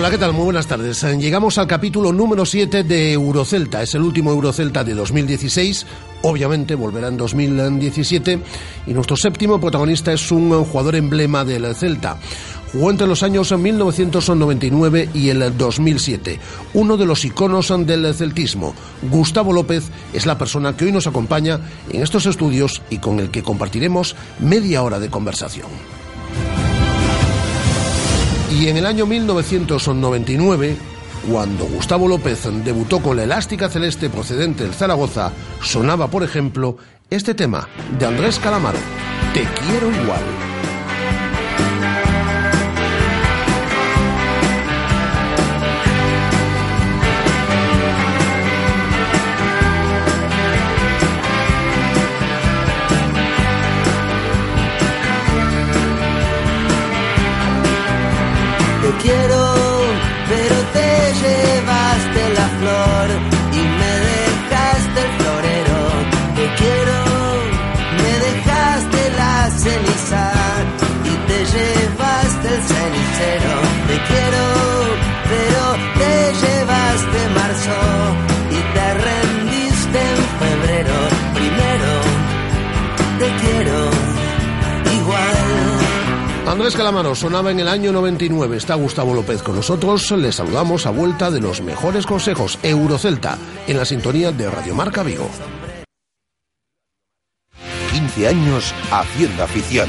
Hola, ¿qué tal? Muy buenas tardes. Llegamos al capítulo número 7 de Eurocelta. Es el último Eurocelta de 2016. Obviamente volverá en 2017. Y nuestro séptimo protagonista es un jugador emblema del Celta. Jugó entre los años 1999 y el 2007. Uno de los iconos del celtismo, Gustavo López, es la persona que hoy nos acompaña en estos estudios y con el que compartiremos media hora de conversación. Y en el año 1999, cuando Gustavo López debutó con la elástica celeste procedente del Zaragoza, sonaba, por ejemplo, este tema de Andrés Calamaro, Te quiero igual. Calamaro sonaba en el año 99. Está Gustavo López con nosotros. Le saludamos a vuelta de los mejores consejos Eurocelta en la sintonía de Radio Marca Vigo. 15 años haciendo afición.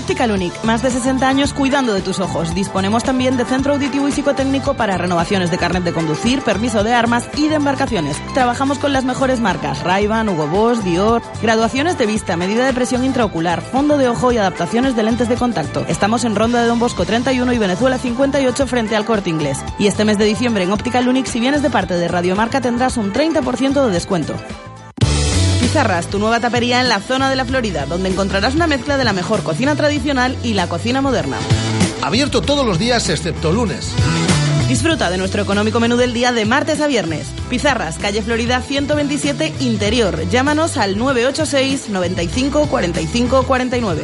Optical Unique, más de 60 años cuidando de tus ojos. Disponemos también de centro auditivo y psicotécnico para renovaciones de carnet de conducir, permiso de armas y de embarcaciones. Trabajamos con las mejores marcas, Ray-Ban, Hugo Boss, Dior, graduaciones de vista, medida de presión intraocular, fondo de ojo y adaptaciones de lentes de contacto. Estamos en Ronda de Don Bosco 31 y Venezuela 58 frente al Corte Inglés. Y este mes de diciembre en Optical Unique, si vienes de parte de Radiomarca, tendrás un 30% de descuento. Pizarras, tu nueva tapería en la zona de la Florida, donde encontrarás una mezcla de la mejor cocina tradicional y la cocina moderna. Abierto todos los días excepto lunes. Disfruta de nuestro económico menú del día de martes a viernes. Pizarras, calle Florida 127, interior. Llámanos al 986 95 45 49.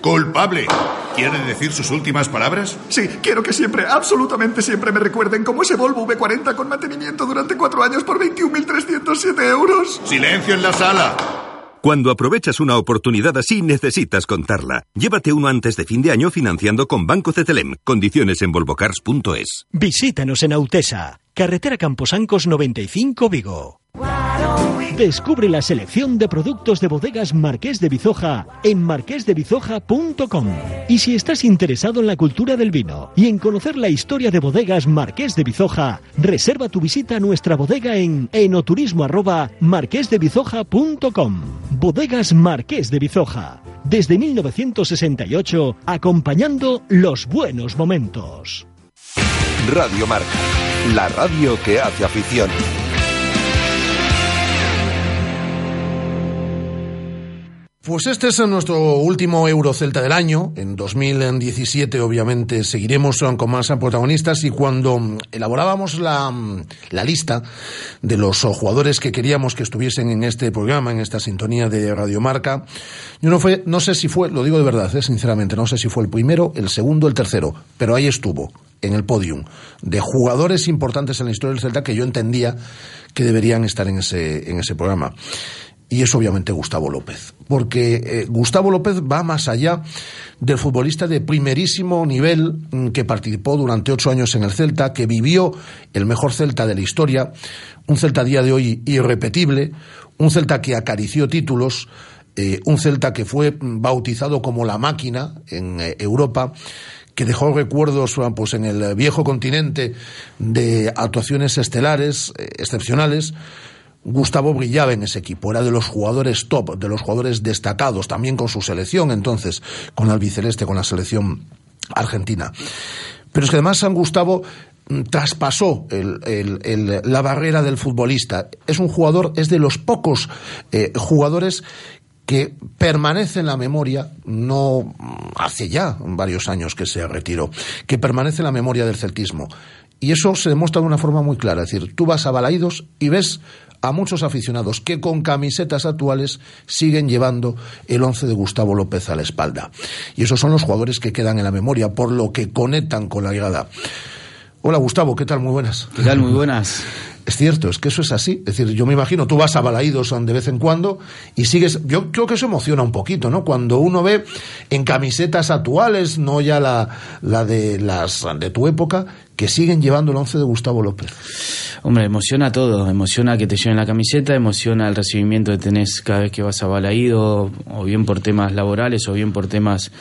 Culpable. ¿Quiere decir sus últimas palabras? Sí, quiero que siempre, absolutamente siempre me recuerden como ese Volvo V40 con mantenimiento durante cuatro años por 21.307 euros. Silencio en la sala. Cuando aprovechas una oportunidad así, necesitas contarla. Llévate uno antes de fin de año financiando con Banco Cetelem. Condiciones en volvocars.es. Visítanos en Autesa, carretera Camposancos 95 Vigo. Descubre la selección de productos de bodegas Marqués de Bizoja en marquesdebizoja.com. Y si estás interesado en la cultura del vino y en conocer la historia de bodegas Marqués de Bizoja, reserva tu visita a nuestra bodega en enoturismo arroba marquesdebizoja.com. Bodegas Marqués de Bizoja. Desde 1968, acompañando los buenos momentos. Radio Marca, la radio que hace afición. Pues este es nuestro último Eurocelta del año. En 2017, obviamente, seguiremos con más protagonistas y cuando elaborábamos la, la, lista de los jugadores que queríamos que estuviesen en este programa, en esta sintonía de Radiomarca, yo no, fue, no sé si fue, lo digo de verdad, eh, sinceramente, no sé si fue el primero, el segundo, el tercero, pero ahí estuvo, en el podium, de jugadores importantes en la historia del Celta que yo entendía que deberían estar en ese, en ese programa y es obviamente Gustavo López, porque eh, Gustavo López va más allá del futbolista de primerísimo nivel mm, que participó durante ocho años en el Celta, que vivió el mejor Celta de la historia, un Celta a día de hoy irrepetible, un Celta que acarició títulos, eh, un Celta que fue bautizado como la máquina en eh, Europa que dejó recuerdos pues en el viejo continente de actuaciones estelares, excepcionales, Gustavo brillaba en ese equipo, era de los jugadores top, de los jugadores destacados, también con su selección entonces, con el albiceleste, con la selección argentina. Pero es que además San Gustavo mm, traspasó la barrera del futbolista. Es un jugador, es de los pocos eh, jugadores que permanece en la memoria, no hace ya varios años que se retiró, que permanece en la memoria del celtismo. Y eso se demuestra de una forma muy clara. Es decir, tú vas a Balaidos y ves a muchos aficionados que con camisetas actuales siguen llevando el once de Gustavo López a la espalda. Y esos son los jugadores que quedan en la memoria, por lo que conectan con la llegada. Hola Gustavo, ¿qué tal? Muy buenas. ¿Qué tal? Muy buenas. Es cierto, es que eso es así. Es decir, yo me imagino, tú vas a Balaídos de vez en cuando y sigues. Yo creo que eso emociona un poquito, ¿no? Cuando uno ve en camisetas actuales, no ya la, la de las de tu época, que siguen llevando el once de Gustavo López. Hombre, emociona todo, emociona que te lleven la camiseta, emociona el recibimiento que tenés cada vez que vas a Balaído, o bien por temas laborales, o bien por temas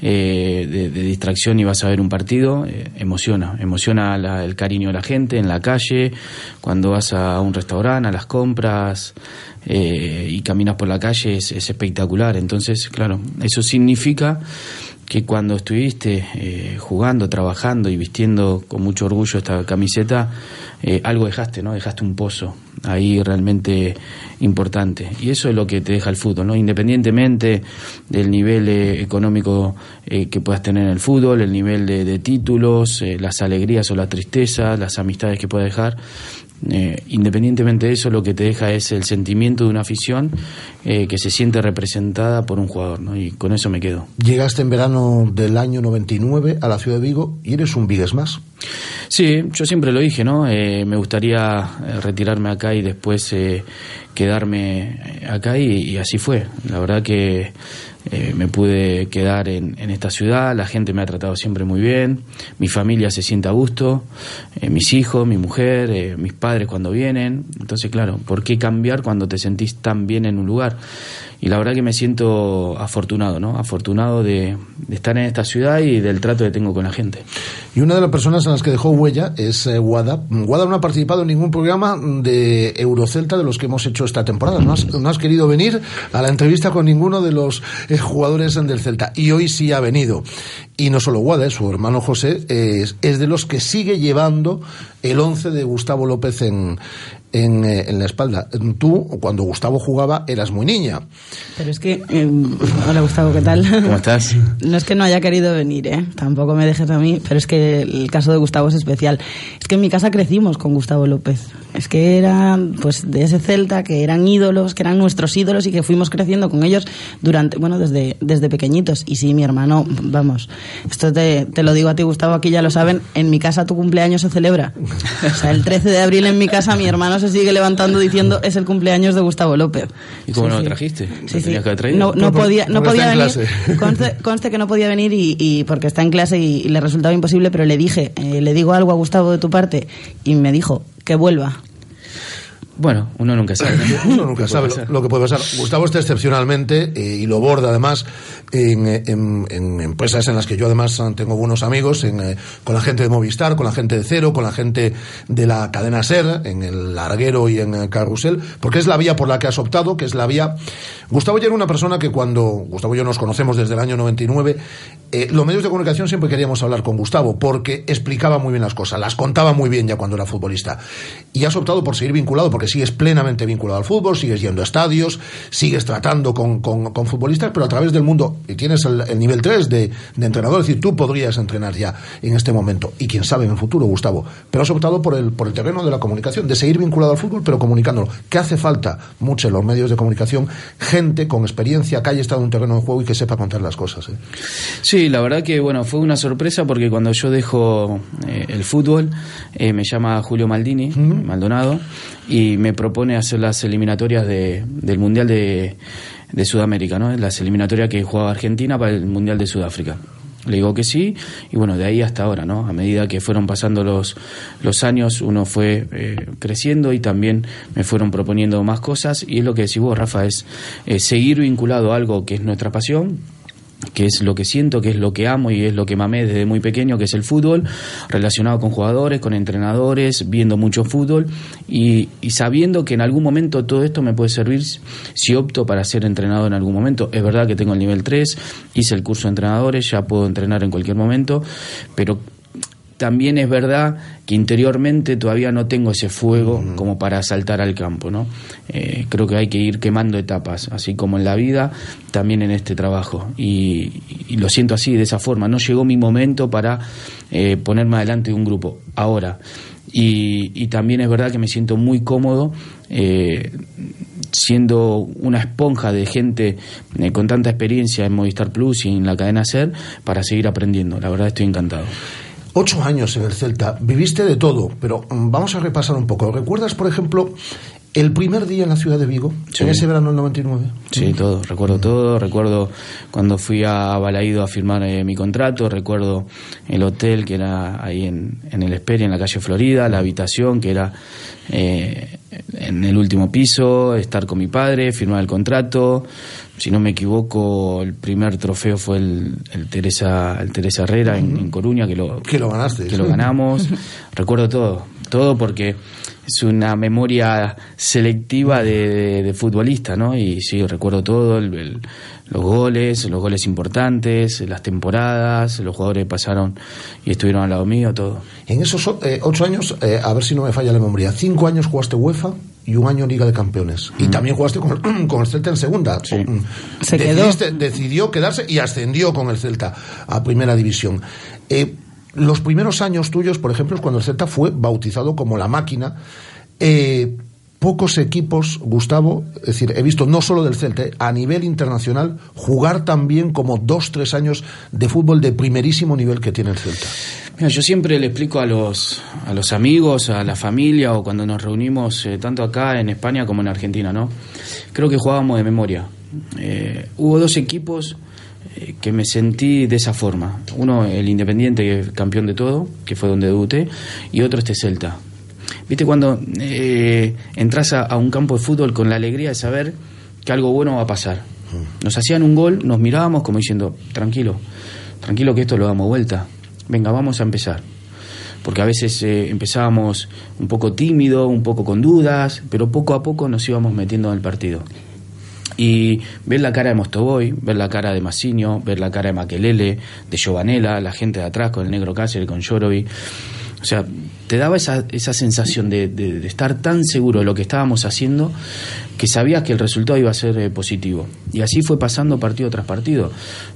eh, de, distracción y vas a ver un partido, eh, emociona, emociona la, el cariño de la gente en la calle, cuando vas a un restaurante, a las compras, eh, y caminas por la calle, es espectacular. Entonces, claro, eso significa que cuando estuviste eh, jugando, trabajando y vistiendo con mucho orgullo esta camiseta, eh, algo dejaste, ¿no? Dejaste un pozo ahí realmente importante. Y eso es lo que te deja el fútbol, ¿no? Independientemente del nivel eh, económico eh, que puedas tener en el fútbol, el nivel de, de títulos, eh, las alegrías o las tristezas, las amistades que puedas dejar, eh, independientemente de eso, lo que te deja es el sentimiento de una afición eh, que se siente representada por un jugador, ¿no? Y con eso me quedo. Llegaste en verano del año 99 a la ciudad de Vigo y eres un Vigues más. Sí, yo siempre lo dije, ¿no? Eh, me gustaría retirarme acá y después quedarme acá y, y, así fue. La verdad que eh, me pude quedar en, en, esta ciudad, la gente me ha tratado siempre muy bien, mi familia se siente a gusto, eh, mis hijos, mi mujer, eh, mis padres cuando vienen. Entonces, claro, ¿por qué cambiar cuando te sentís tan bien en un lugar? Y la verdad que me siento afortunado, ¿no? Afortunado de, estar en esta ciudad y del trato que tengo con la gente. Y una de las personas en las que dejó huella es eh, Guada. Guada no ha participado en ningún programa de Eurocelta de los que hemos hecho esta temporada. No has, no has querido venir a la entrevista con ninguno de los eh, jugadores del Celta. Y hoy sí ha venido. Y no solo Guada, eh, su hermano José es, es, de los que sigue llevando el once de Gustavo López en, en, eh, en, la espalda. Tú, cuando Gustavo jugaba, eras muy niña. Pero es que. Eh, hola, Gustavo, ¿qué tal? ¿Cómo estás? No es que no haya querido venir, ¿eh? Tampoco me dejes a mí, pero es que el caso de Gustavo es especial. Es que en mi casa crecimos con Gustavo López. Es que era, pues, de ese Celta, que eran ídolos, que eran nuestros ídolos y que fuimos creciendo con ellos durante, bueno, desde, desde pequeñitos. Y sí, mi hermano, vamos, esto te, te lo digo a ti, Gustavo, aquí ya lo saben, en mi casa tu cumpleaños se celebra. O sea, el 13 de abril en mi casa mi hermano se sigue levantando diciendo es el cumpleaños de Gustavo López. ¿Y cómo sí, no lo trajiste? Sí, sí. Que no, no podía, no podía venir. Conste, conste, que no podía venir y, y, porque está en clase y, y le resultaba imposible, pero le dije, eh, le digo algo a Gustavo de tu parte y me dijo que vuelva. Bueno, uno nunca sabe. ¿no? uno nunca sabe lo, lo, que puede pasar. Gustavo está excepcionalmente eh, y lo borda además en, en, en, empresas en las que yo además tengo buenos amigos, en, eh, con la gente de Movistar, con la gente de Cero, con la gente de la cadena Ser, en el Larguero y en el Carrusel, porque es la vía por la que has optado, que es la vía... Gustavo ya era una persona que cuando Gustavo y yo nos conocemos desde el año 99, eh, los medios de comunicación siempre queríamos hablar con Gustavo porque explicaba muy bien las cosas, las contaba muy bien ya cuando era futbolista. Y has optado por seguir vinculado porque sigues plenamente vinculado al fútbol, sigues yendo a estadios, sigues tratando con, con, con futbolistas, pero a través del mundo, y tienes el, el nivel 3 de, de, entrenador, es decir, tú podrías entrenar ya en este momento, y quién sabe en el futuro, Gustavo, pero has optado por el, por el terreno de la comunicación, de seguir vinculado al fútbol, pero comunicándolo. ¿Qué hace falta mucho en los medios de comunicación? Gente con experiencia que haya estado en un terreno de juego y que sepa contar las cosas. ¿eh? Sí, la verdad que bueno, fue una sorpresa porque cuando yo dejo eh, el fútbol, eh, me llama Julio Maldini, uh -huh. Maldonado, y me propone hacer las eliminatorias de, del Mundial de, de Sudamérica, ¿no? las eliminatorias que jugaba Argentina para el Mundial de Sudáfrica. Le digo que sí, y bueno, de ahí hasta ahora, ¿no? A medida que fueron pasando los, los años, uno fue eh, creciendo y también me fueron proponiendo más cosas, y es lo que decís vos, Rafa, es seguir vinculado a algo que es nuestra pasión, que es lo que siento, que es lo que amo y es lo que mamé desde muy pequeño, que es el fútbol, relacionado con jugadores, con entrenadores, viendo mucho fútbol y, y, sabiendo que en algún momento todo esto me puede servir si opto para ser entrenador en algún momento. Es verdad que tengo el nivel 3, hice el curso de entrenadores, ya puedo entrenar en cualquier momento, pero también es verdad que interiormente todavía no tengo ese fuego como para saltar al campo, ¿no? Eh, creo que hay que ir quemando etapas, así como en la vida, también en este trabajo. Y, y lo siento así, de esa forma. No llegó mi momento para eh, ponerme adelante de un grupo. Ahora. Y, y, también es verdad que me siento muy cómodo eh, siendo una esponja de gente eh, con tanta experiencia en Movistar Plus y en la cadena SER para seguir aprendiendo. La verdad estoy encantado. Ocho años en el Celta, viviste de todo, pero mm, vamos a repasar un poco. ¿Recuerdas, por ejemplo, el primer día en la ciudad de Vigo, Sí. en ese verano del 99? Sí, todo, recuerdo todo, recuerdo cuando fui a Balaído a firmar eh, mi contrato, recuerdo el hotel que era ahí en, en el Esperia, en la calle Florida, la habitación que era eh, en el último piso, estar con mi padre, firmar el contrato, si no me equivoco, el primer trofeo fue el, el Teresa el Teresa Herrera en, en Coruña, que lo, Que lo ganaste. que lo ganamos, recuerdo todo, todo porque es una memoria selectiva de, de- de futbolista, ¿no? Y sí, recuerdo todo, el- el- los goles, los goles importantes, las temporadas, los jugadores pasaron y estuvieron al lado mío, todo. En esos eh, ocho años, eh, a ver si no me falla la memoria, cinco años jugaste UEFA y un año Liga de Campeones. Y también jugaste con, con el Celta en segunda. Mm. Se quedó. Decidió quedarse y ascendió con el Celta a Primera División. Eh, los primeros años tuyos, por ejemplo, es cuando el Celta fue bautizado como la máquina. Eh, pocos equipos, Gustavo, es decir, he visto no solo del Celta, eh, a nivel internacional, jugar también como dos, tres años de fútbol de primerísimo nivel que tiene el Celta. Mira, yo siempre le explico a los, a los amigos, a la familia o cuando nos reunimos, eh, tanto acá en España como en Argentina, ¿no? Creo que jugábamos de memoria. Eh, hubo dos equipos que me sentí de esa forma. Uno, el Independiente, campeón de todo, que fue donde debuté, y otro este Celta. ¿Viste cuando eh, entras a, a un campo de fútbol con la alegría de saber que algo bueno va a pasar? Nos hacían un gol, nos mirábamos como diciendo, tranquilo, tranquilo que esto lo damos vuelta. Venga, vamos a empezar. Porque a veces eh, empezábamos un poco tímido, un poco con dudas, pero poco a poco nos íbamos metiendo en el partido. Y ver la cara de Mostoboy, ver la cara de Massinio, ver la cara de Maquelele, de Giovanella, la gente de atrás con el negro Cáceres, con Jorovi. O sea, te daba esa, esa sensación de, de- de estar tan seguro de lo que estábamos haciendo que sabías que el resultado iba a ser eh, positivo. Y así fue pasando partido tras partido.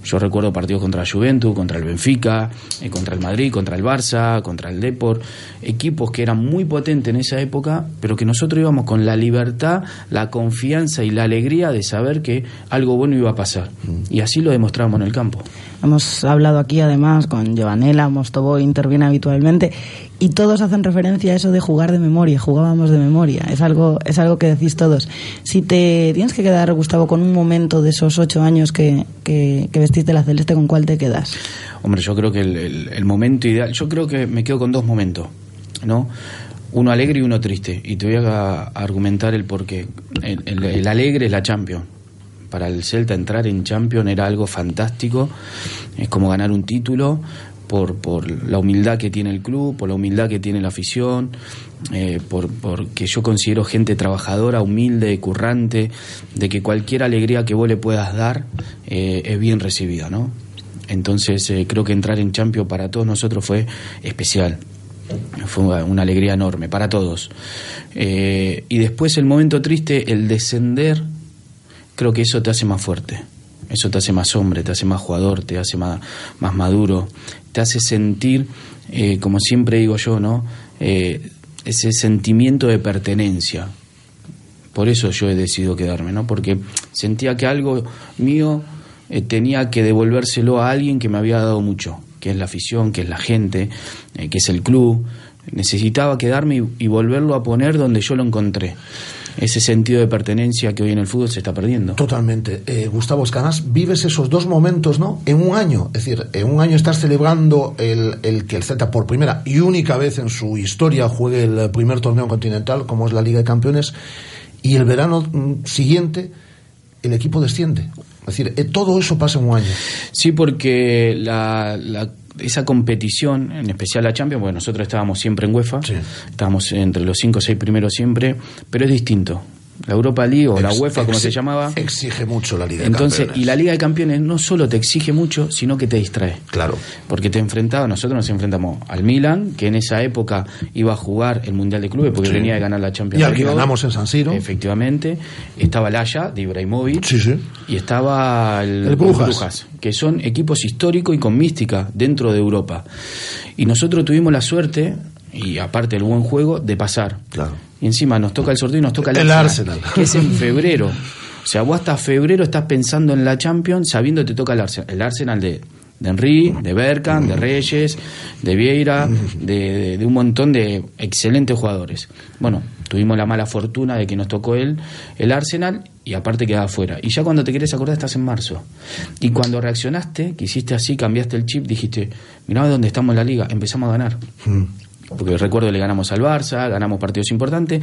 Yo recuerdo partidos contra la Juventus, contra el Benfica, eh, contra el Madrid, contra el Barça, contra el Depor, equipos que eran muy potentes en esa época, pero que nosotros íbamos con la libertad, la confianza y la alegría de saber que algo bueno iba a pasar. Y así lo demostramos en el campo. Hemos hablado aquí además con Giovanella, Mostobo interviene habitualmente y todos hacen referencia a eso de jugar de memoria, jugábamos de memoria, es algo, es algo que decís todos. Si te tienes que quedar, Gustavo, con un momento de esos ocho años que, que, que vestiste la celeste, ¿con cuál te quedas? Hombre, yo creo que el, momento ideal, yo creo que me quedo con dos momentos, ¿no? Uno alegre y uno triste. Y te voy a, a argumentar el porqué. El, el- el alegre es la Champions. Para el Celta entrar en Champions era algo fantástico. Es como ganar un título por, por la humildad que tiene el club, por la humildad que tiene la afición, eh, por porque yo considero gente trabajadora, humilde, currante, de que cualquier alegría que vos le puedas dar eh, es bien recibida, ¿no? Entonces eh, creo que entrar en Champions para todos nosotros fue especial. Fue una- alegría enorme para todos. Eh, y después el momento triste, el descender, creo que eso te hace más fuerte. Eso te hace más hombre, te hace más jugador, te hace más, más maduro, hace sentir, eh, como siempre digo yo, ¿no? Eh, ese sentimiento de pertenencia. Por eso yo he decidido quedarme, ¿no? Porque sentía que algo mío eh, tenía que devolvérselo a alguien que me había dado mucho, que es la afición, que es la gente, que es el club. Necesitaba quedarme y volverlo a poner donde yo lo encontré. Ese sentido de pertenencia que hoy en el fútbol se está perdiendo. Totalmente. Eh, Gustavo Escanas, vives esos dos momentos, ¿no? En un año. Es decir, en un año estás celebrando el, el que el Celta por primera y única vez en su historia juegue el primer torneo continental, como es la Liga de Campeones, y el verano mm, siguiente el equipo desciende. Es decir, eh, todo eso pasa en un año. Sí, porque la, la- esa competición, en especial la Champions, bueno, nosotros estábamos siempre en UEFA, estábamos entre los cinco o seis primeros siempre, pero es distinto. La Europa League o la Ex- UEFA, como se llamaba. Exige mucho la Liga de Entonces, Campeones. y la Liga de Campeones no solo te exige mucho, sino que te distrae. Claro. Porque te enfrentaba, nosotros nos enfrentamos al Milan, que en esa época iba a jugar el Mundial de Clubes, porque Sí. venía de ganar la Champions Y al que League. ganamos en San Siro. Efectivamente. Estaba el Haya, de Ibrahimovic. Sí, sí. Y estaba el, El Brujas. que son equipos históricos y con mística dentro de Europa. Y nosotros tuvimos la suerte, y aparte del buen juego, de pasar. Claro. Y encima nos toca el sorteo y nos toca el, El Arsenal. que es en febrero. O sea, vos hasta febrero estás pensando en la Champions sabiendo que te toca el Arsenal. El Arsenal de, de Henry, de Berkan, de Reyes, de Vieira, de, de- de un montón de excelentes jugadores. Bueno, tuvimos la mala fortuna de que nos tocó él, el Arsenal, y aparte quedaba afuera. Y ya cuando te querés acordar estás en marzo. Y cuando reaccionaste, que hiciste así, cambiaste el chip, dijiste, mirá dónde estamos en la liga, empezamos a ganar porque recuerdo le ganamos al Barça, ganamos partidos importantes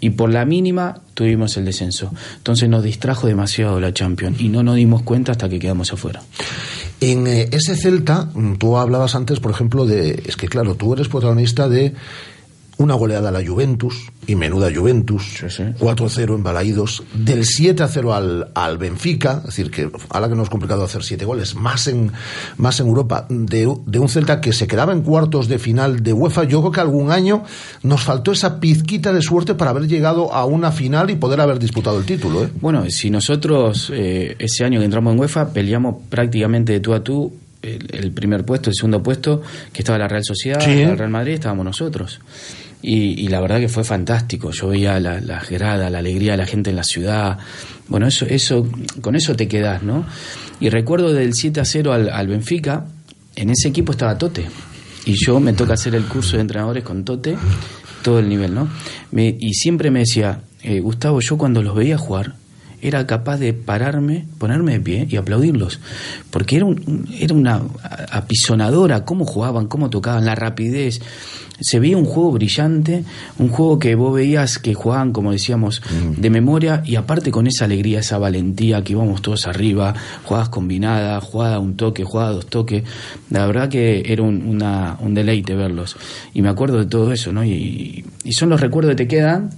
y por la mínima tuvimos el descenso. Entonces nos distrajo demasiado la Champions y no nos dimos cuenta hasta que quedamos afuera. En eh, ese Celta, mm, tú hablabas antes, por ejemplo, de. Es que, claro, tú eres protagonista de una goleada a la Juventus, y menuda Juventus, Sí, sí. 4-0 en Balaídos, del 7-0 al, al Benfica, es decir, que ahora que no es complicado hacer siete goles, más en, más en Europa, de, de un Celta que se quedaba en cuartos de final de UEFA. Yo creo que algún año nos faltó esa pizquita de suerte para haber llegado a una final y poder haber disputado el título. ¿eh? Bueno, si nosotros eh, ese año que entramos en UEFA peleamos prácticamente de tú a tú el, primer puesto, el segundo puesto, que estaba la Real Sociedad, Sí. el Real Madrid, estábamos nosotros. Y, y la verdad que fue fantástico. Yo veía la- las gradas, la alegría de la gente en la ciudad. Bueno, eso, eso, con eso te quedás, ¿no? Y recuerdo del 7 a 0 al, al Benfica, en ese equipo estaba Tote. Y yo me toca hacer el curso de entrenadores con Tote, todo el nivel, ¿no? Y siempre me decía, eh, Gustavo, yo cuando los veía jugar, era capaz de pararme, ponerme de pie y aplaudirlos. Porque era, un- era una apisonadora, cómo jugaban, cómo tocaban, la rapidez. Se veía un juego brillante, un juego que vos veías que jugaban, como decíamos, de memoria y aparte con esa alegría, esa valentía que íbamos todos arriba, jugadas combinadas, jugada un toque, jugada dos toques. La verdad que era un, una- un deleite verlos. Y me acuerdo de todo eso, ¿no? Y, y son los recuerdos que te quedan,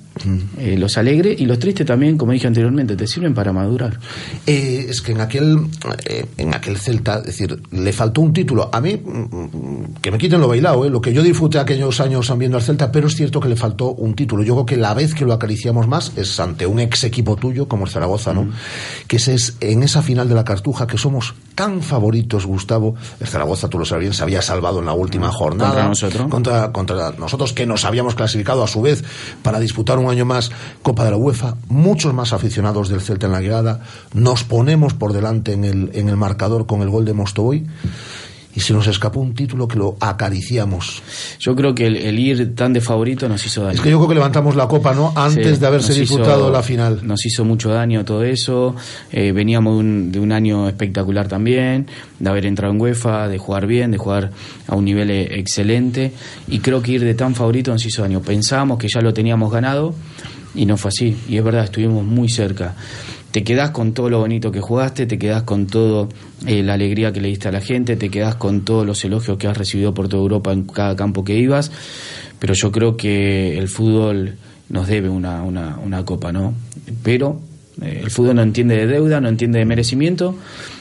eh, los alegres y los tristes también, como dije anteriormente, te sirven para madurar. Eh, es que en aquel eh, en aquel Celta, es decir, le faltó un título. A mí, mm, mm, que me quiten lo bailado, lo que yo disfruté aquellos años viendo al Celta, pero es cierto que le faltó un título. Yo creo que la vez que lo acariciamos más es ante un ex equipo tuyo, como el Zaragoza, ¿no? Que ese es en esa final de la Cartuja que somos tan favoritos, Gustavo. El Zaragoza, tú lo sabes bien, se había salvado en la última jornada. Contra nosotros. Contra, contra nosotros, que nos habíamos clasificado a su vez para disputar un año más Copa de la UEFA. Muchos más aficionados del Celta en la llegada. Nos ponemos por delante en el, en el marcador con el gol de Mostovoy. Y se nos escapó un título que lo acariciamos. Yo creo que el, el ir tan de favorito nos hizo daño. Es que yo creo que levantamos la copa, ¿no? Antes Sí, de haberse disputado hizo- la final. Nos hizo mucho daño todo eso. Eh, veníamos de un, de un año espectacular también, de haber entrado en UEFA, de jugar bien, de jugar a un nivel eh, excelente. Y creo que ir de tan favorito nos hizo daño. Pensábamos que ya lo teníamos ganado y no fue así. Y es verdad, estuvimos muy cerca. Te quedás con todo lo bonito que jugaste, te quedás con todo eh, la alegría que le diste a la gente, te quedás con todos los elogios que has recibido por toda Europa en cada campo que ibas, pero yo creo que el fútbol nos debe una, una, una copa, ¿no? Pero eh, el fútbol no entiende de deuda, no entiende de merecimiento.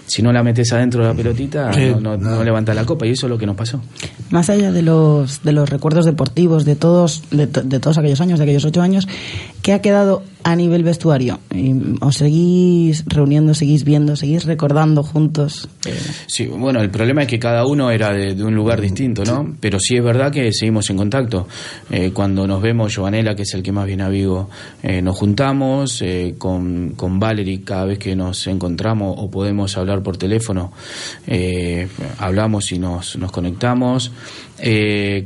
Si no la metes adentro de la pelotita, Sí, no, no- nada. no levanta la copa y eso es lo que nos pasó. Más allá de los, de los recuerdos deportivos de todos, de, de todos aquellos años, de aquellos ocho años, ¿qué ha quedado a nivel vestuario? Y, ¿Os seguís reuniendo, seguís viendo, seguís recordando juntos? Eh, Sí, bueno, el problema es que cada uno era de, de un lugar distinto, ¿no? Pero sí es verdad que seguimos en contacto. Eh, cuando nos vemos, Giovanela, que es el que más viene a Vigo, eh, nos juntamos eh, con, con Valerie cada vez que nos encontramos o podemos hablar por teléfono, eh, hablamos y nos, nos conectamos.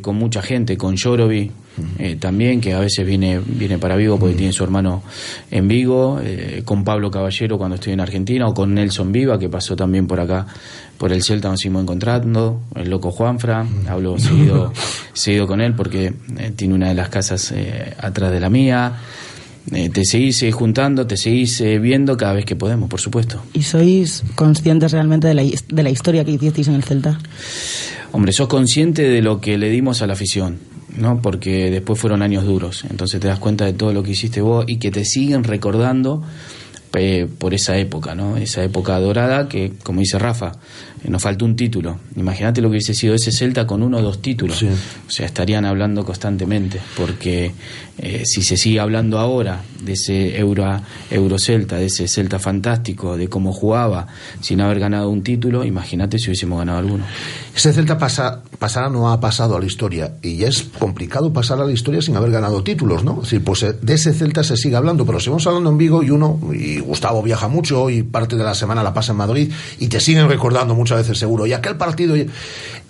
Con mucha gente, con Yorovi. Eh, también que a veces viene viene para Vigo porque tiene su hermano en Vigo eh, con Pablo Caballero cuando estoy en Argentina o con Nelson Viva que pasó también por acá por el Celta nos seguimos encontrando el loco Juanfra hablo seguido seguido con él porque eh, tiene una de las casas eh, atrás de la mía Eh, te seguís juntando te seguís viendo cada vez que podemos por supuesto ¿Y sois conscientes realmente de la, de la historia que hicisteis en el Celta? Hombre, sos consciente de lo que le dimos a la afición. ¿No? Porque después fueron años duros, entonces te das cuenta de todo lo que hiciste vos y que te siguen recordando eh, por esa época, ¿no? Esa época dorada que, como dice Rafa, eh, nos faltó un título. Imagínate lo que hubiese sido ese Celta con uno o dos títulos. O sea, estarían hablando constantemente, porque eh, si se sigue hablando ahora de ese Euro, Euro Celta, de ese Celta fantástico, de cómo jugaba sin haber ganado un título, imagínate si hubiésemos ganado alguno. Ese Celta pasa, pasará no ha pasado a la historia y ya es complicado pasar a la historia sin haber ganado títulos, ¿no? Es decir, pues de ese Celta se sigue hablando, pero seguimos hablando en Vigo y uno, y Gustavo viaja mucho y parte de la semana la pasa en Madrid y te siguen recordando muchas veces seguro. Y aquel partido. Y,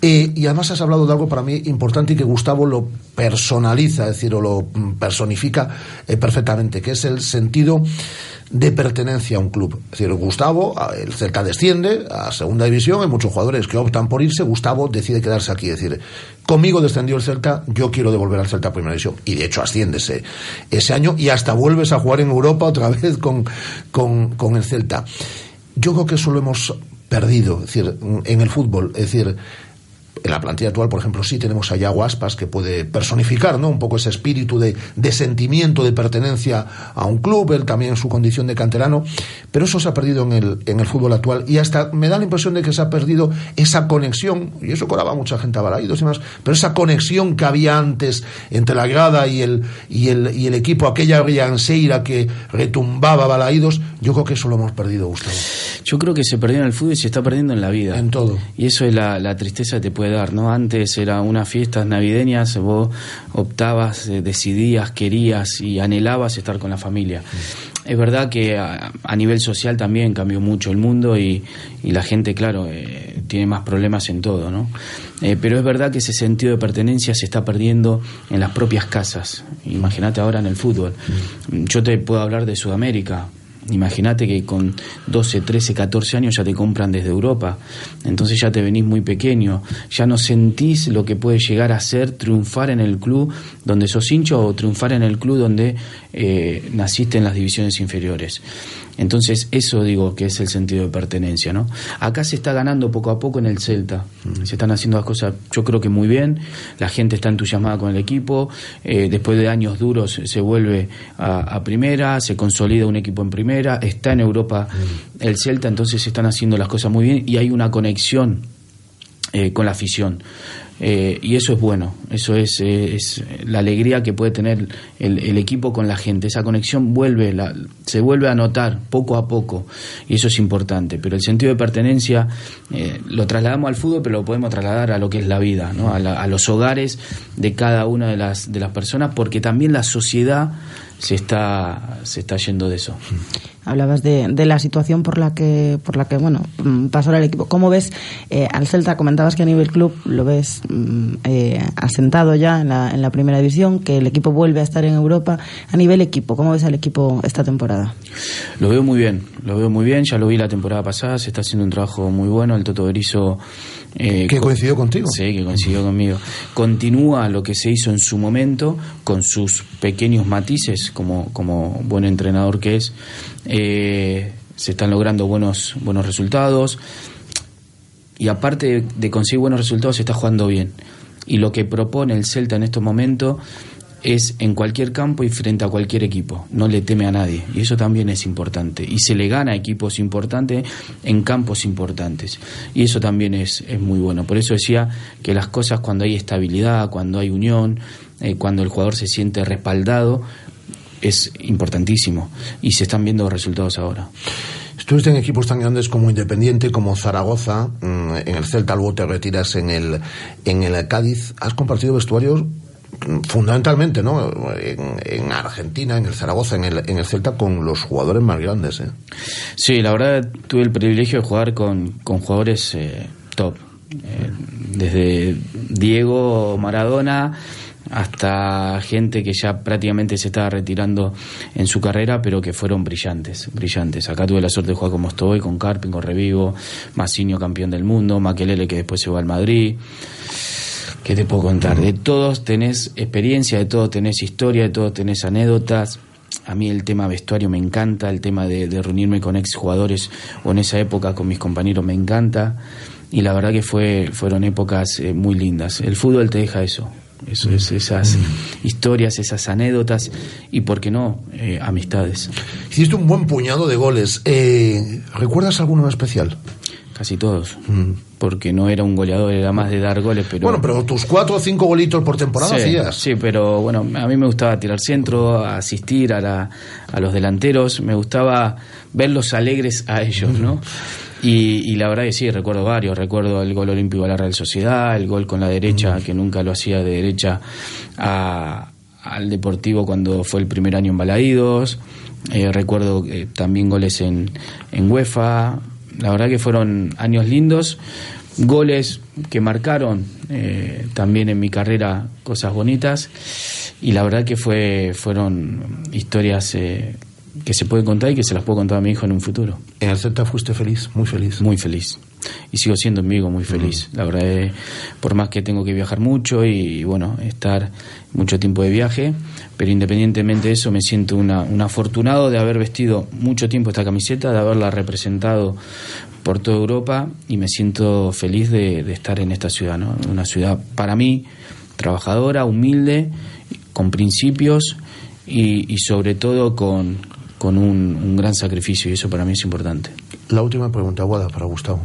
eh, y además has hablado de algo para mí importante y que Gustavo lo personaliza, es decir, o lo personifica eh, perfectamente, que es el sentido de pertenencia a un club. Es decir, Gustavo, el Celta desciende a segunda división, hay muchos jugadores que optan por irse, Gustavo decide quedarse aquí, es decir, conmigo descendió el Celta, yo quiero devolver al Celta a primera división. Y de hecho asciende ese, ese año y hasta vuelves a jugar en Europa otra vez con, con, con el Celta. Yo creo que eso lo hemos perdido, es decir, en el fútbol, es decir, en la plantilla actual, por ejemplo, sí tenemos a Yago Aspas que puede personificar ¿no? un poco ese espíritu de, sentimiento de pertenencia a un club, él también en su condición de canterano, pero eso se ha perdido en el, en el fútbol actual y hasta me da la impresión de que se ha perdido esa conexión, y eso colaba mucha gente a Balaídos y demás, pero esa conexión que había antes entre la grada y el, y el, y el equipo, aquella rianseira que retumbaba Balaídos, yo creo que eso lo hemos perdido, Gustavo. Yo creo que se perdió en el fútbol y se está perdiendo en la vida. En todo. Y eso es la, la tristeza que te puede dar, ¿no? Antes era unas fiestas navideñas, vos optabas, eh, decidías, querías y anhelabas estar con la familia. Es verdad que a, a, nivel social también cambió mucho el mundo y, y la gente, claro, eh, tiene más problemas en todo, ¿no? Eh, pero es verdad que ese sentido de pertenencia se está perdiendo en las propias casas. Imagínate ahora en el fútbol. Yo te puedo hablar de Sudamérica, Imagínate que con 12, 13, 14 años ya te compran desde Europa, entonces ya te venís muy pequeño, ya no sentís lo que puede llegar a ser triunfar en el club donde sos hincho o triunfar en el club donde eh, naciste en las divisiones inferiores. Entonces, eso digo que es el sentido de pertenencia, ¿no? Acá se está ganando poco a poco en el Celta. Se están haciendo las cosas, yo creo que muy bien. La gente está entusiasmada con el equipo. Eh, después de años duros se vuelve a, a, primera, se consolida un equipo en primera. Está en Europa el Celta, entonces se están haciendo las cosas muy bien y hay una conexión eh, con la afición. Eh, y eso es bueno, eso es, eh, es, la alegría que puede tener el, el, equipo con la gente. Esa conexión vuelve, la, se vuelve a notar poco a poco y eso es importante. Pero el sentido de pertenencia lo trasladamos al fútbol, pero lo podemos trasladar a lo que es la vida, ¿no? a, la, a los hogares de cada una de las, de las personas, porque también la sociedad se está, se está yendo de eso. Hablabas de, de, la situación por la que, por la que bueno, pasó el equipo. ¿Cómo ves eh, al Celta? Comentabas que a nivel club lo ves eh, asentado ya en la, en la primera división, que el equipo vuelve a estar en Europa. A nivel equipo, ¿cómo ves al equipo esta temporada? Lo veo muy bien, lo veo muy bien. Ya lo vi la temporada pasada, se está haciendo un trabajo muy bueno. El Toto Berizzo eh, ¿Que coincidió contigo? Sí, que coincidió conmigo. Continúa lo que se hizo en su momento, con sus pequeños matices, como, como buen entrenador que es. Eh, se están logrando buenos, buenos resultados. Y aparte de conseguir buenos resultados, se está jugando bien. Y lo que propone el Celta en estos momentos es en cualquier campo y frente a cualquier equipo. No le teme a nadie. Y eso también es importante. Y se le gana a equipos importantes en campos importantes. Y eso también es, es muy bueno. Por eso decía que las cosas cuando hay estabilidad, cuando hay unión, eh, cuando el jugador se siente respaldado, es importantísimo. Y se están viendo resultados ahora. Estuviste en equipos tan grandes como Independiente, como Zaragoza, en el Celta, luego te retiras en el, en el Cádiz. Has compartido vestuarios fundamentalmente ¿no? En, en, Argentina, en el Zaragoza, en el, en el Celta, con los jugadores más grandes. ¿eh? Sí, la verdad tuve el privilegio de jugar con, con jugadores eh, top. Eh, desde Diego Maradona hasta gente que ya prácticamente se estaba retirando en su carrera, pero que fueron brillantes, brillantes. Acá tuve la suerte de jugar como estoy, con Carpin, con Revivo, Masinho campeón del mundo, Maquelele que después se va al Madrid. ¿Qué te puedo contar? De todos tenés experiencia, de todos tenés historia, de todos tenés anécdotas. A mí el tema vestuario me encanta, el tema de, reunirme con ex jugadores o en esa época con mis compañeros me encanta. Y la verdad que fue, fueron épocas eh, muy lindas. El fútbol te deja eso, Eso es, esas historias, esas anécdotas y, ¿por qué no?, eh, amistades. Hiciste un buen puñado de goles. Eh, ¿Recuerdas alguno en especial? Casi todos. Porque no era un goleador, era más de dar goles, pero... Bueno, pero tus cuatro o cinco golitos por temporada sí, hacías. Sí, pero bueno, a mí me gustaba tirar centro, asistir a, la, a los delanteros, me gustaba verlos alegres a ellos, ¿no? Y, y, la verdad que sí, recuerdo varios. Recuerdo el gol olímpico a la Real Sociedad, el gol con la derecha, que nunca lo hacía de derecha a, al Deportivo cuando fue el primer año en Balaídos. Eh, recuerdo eh, también goles en, en UEFA. La verdad que fueron años lindos. Goles que marcaron eh, también en mi carrera cosas bonitas. Y la verdad que fue fueron historias que se puede contar y que se las puedo contar a mi hijo en un futuro. ¿En el Celta fuiste feliz? Muy feliz. Muy feliz. Y sigo siendo en Vigo muy feliz. La verdad es, por más que tengo que viajar mucho y, bueno, estar mucho tiempo de viaje, pero independientemente de eso me siento una, un afortunado de haber vestido mucho tiempo esta camiseta, de haberla representado por toda Europa y me siento feliz de, de estar en esta ciudad, ¿no? Una ciudad para mí trabajadora, humilde, con principios y, y sobre todo con, con un, un, gran sacrificio y eso para mí es importante. La última pregunta, Guada, para Gustavo.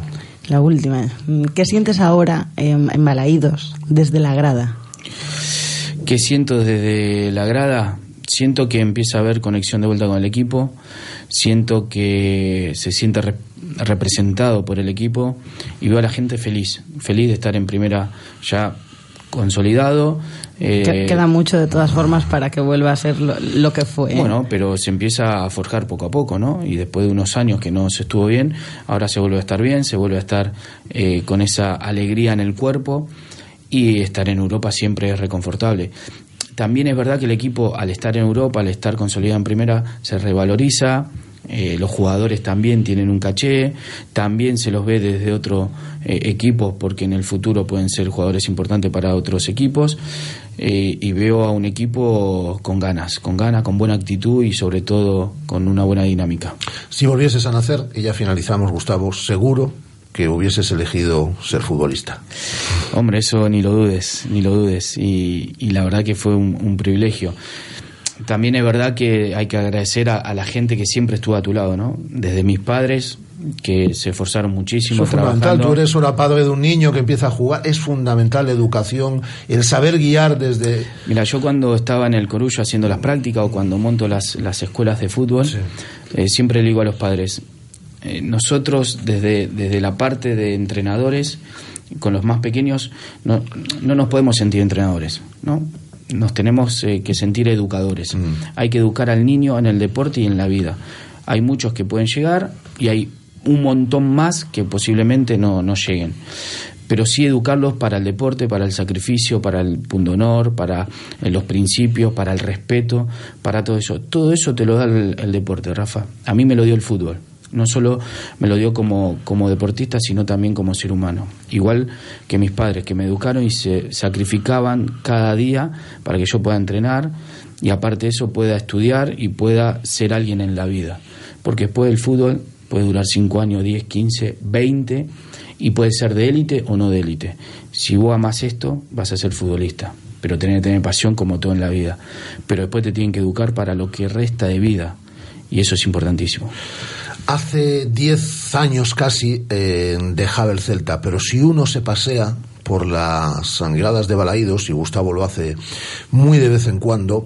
La última. ¿Qué sientes ahora en, en Balaídos, desde la grada? ¿Qué siento desde la grada? Siento que empieza a haber conexión de vuelta con el equipo, siento que se siente re representado por el equipo y veo a la gente feliz, feliz de estar en primera ya consolidado. Eh, Queda mucho de todas formas para que vuelva a ser lo, lo, que fue. ¿eh? Bueno, pero se empieza a forjar poco a poco, ¿no? Y después de unos años que no se estuvo bien, ahora se vuelve a estar bien, se vuelve a estar eh, con esa alegría en el cuerpo y estar en Europa siempre es reconfortable. También es verdad que el equipo, al estar en Europa, al estar consolidado en primera, se revaloriza, eh, los jugadores también tienen un caché, también se los ve desde otro eh, equipo porque en el futuro pueden ser jugadores importantes para otros equipos eh, y veo a un equipo con ganas, con ganas, con buena actitud y sobre todo con una buena dinámica. Si volvieses a nacer, y ya finalizamos Gustavo, seguro que hubieses elegido ser futbolista. Hombre, eso ni lo dudes, ni lo dudes y, y la verdad que fue un, un privilegio también es verdad que hay que agradecer a, a, la gente que siempre estuvo a tu lado, ¿no? Desde mis padres, que se esforzaron muchísimo. Eso es fundamental. Tú eres ahora padre de un niño que empieza a jugar. Es fundamental la educación, el saber guiar desde. Mira, yo cuando estaba en el Corullo haciendo las prácticas o cuando monto las, las escuelas de fútbol, sí. eh, siempre le digo a los padres: eh, nosotros, desde, desde la parte de entrenadores, con los más pequeños, no, no nos podemos sentir entrenadores, ¿no? Nos tenemos eh, que sentir educadores. Mm. Hay que educar al niño en el deporte y en la vida. Hay muchos que pueden llegar y hay un montón más que posiblemente no, no lleguen. Pero sí educarlos para el deporte, para el sacrificio, para el punto honor, para eh, los principios, para el respeto, para todo eso. Todo eso te lo da el, el deporte, Rafa. A mí me lo dio el fútbol no solo me lo dio como, como deportista, sino también como ser humano. Igual que mis padres, que me educaron y se sacrificaban cada día para que yo pueda entrenar y aparte de eso pueda estudiar y pueda ser alguien en la vida. Porque después del fútbol puede durar 5 años, 10, 15, 20 y puede ser de élite o no de élite. Si vos amas esto, vas a ser futbolista pero tener que tener pasión como todo en la vida. Pero después te tienen que educar para lo que resta de vida y eso es importantísimo. Hace 10 años casi eh, dejaba el Celta, pero si uno se pasea por las sangradas de Balaídos, y Gustavo lo hace muy de vez en cuando,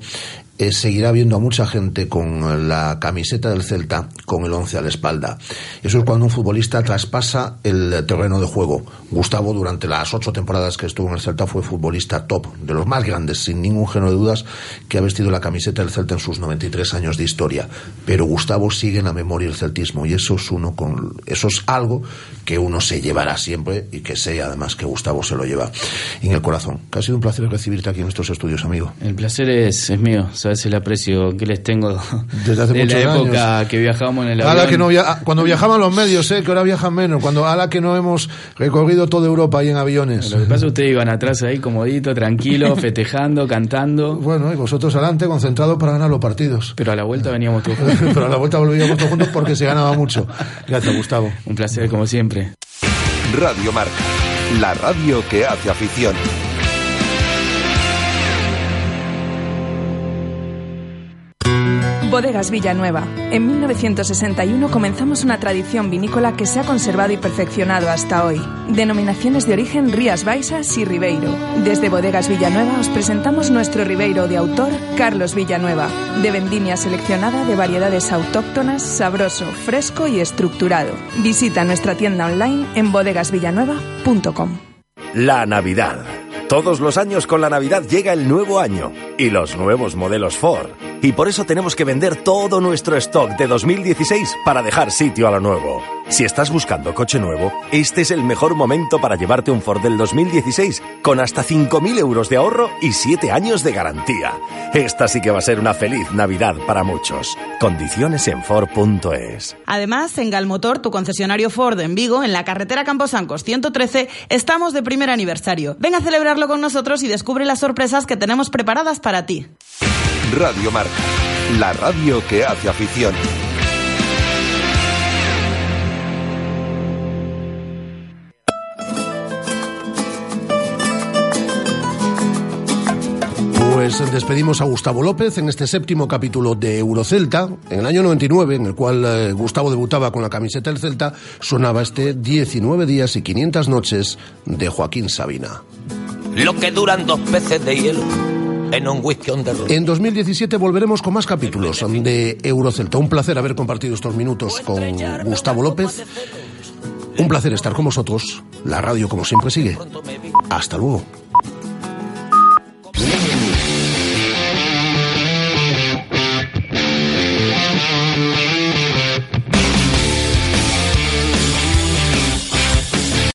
eh, seguirá viendo a mucha gente con la camiseta del Celta con el 11 a la espalda. Eso es cuando un futbolista traspasa el terreno de juego. Gustavo, durante las ocho temporadas que estuvo en el Celta, fue futbolista top, de los más grandes, sin ningún género de dudas, que ha vestido la camiseta del Celta en sus 93 años de historia. Pero Gustavo sigue en la memoria el celtismo y eso es, uno con, eso es algo que uno se llevará siempre y que sé además que Gustavo se lo lleva en el corazón. Ha sido un placer recibirte aquí en nuestros estudios, amigo. El placer es mío, sabes el aprecio que les tengo desde hace de la época años. que viajábamos en el avión. Que no via cuando viajaban los medios, eh, que ahora viajan menos, cuando a la que no hemos recorrido toda Europa ahí en aviones. Lo que pasa es que ustedes iban atrás ahí comodito, tranquilo, festejando, cantando. Bueno, y vosotros adelante, concentrados para ganar los partidos. Pero a la vuelta veníamos todos juntos. Pero a la vuelta volvíamos todos juntos porque se ganaba mucho. Gracias, Gustavo. Un placer, como siempre. Radio Marca, la radio que hace afición. Bodegas Villanueva. En 1961 comenzamos una tradición vinícola que se ha conservado y perfeccionado hasta hoy. Denominaciones de origen Rías Baixas y Ribeiro. Desde Bodegas Villanueva os presentamos nuestro Ribeiro de autor Carlos Villanueva, de vendimia seleccionada de variedades autóctonas, sabroso, fresco y estructurado. Visita nuestra tienda online en bodegasvillanueva.com. La Navidad. Todos los años con la Navidad llega el nuevo año y los nuevos modelos Ford. Y por eso tenemos que vender todo nuestro stock de 2016 para dejar sitio a lo nuevo. Si estás buscando coche nuevo, este es el mejor momento para llevarte un Ford del 2016 con hasta 5.000 euros de ahorro y 7 años de garantía. Esta sí que va a ser una feliz Navidad para muchos. Condiciones en Ford.es. Además, en Galmotor, tu concesionario Ford en Vigo, en la carretera Camposancos 113, estamos de primer aniversario. Ven a celebrarlo con nosotros y descubre las sorpresas que tenemos preparadas para ti. Radio Marca, la radio que hace afición. Pues despedimos a Gustavo López en este séptimo capítulo de Eurocelta. En el año 99, en el cual eh, Gustavo debutaba con la camiseta del Celta, sonaba este 19 días y 500 noches de Joaquín Sabina. Lo que duran dos peces de hielo en un whisky on. En 2017 volveremos con más capítulos de Eurocelta. Un placer haber compartido estos minutos con Gustavo López. Un placer estar con vosotros. La radio, como siempre, sigue. Hasta luego.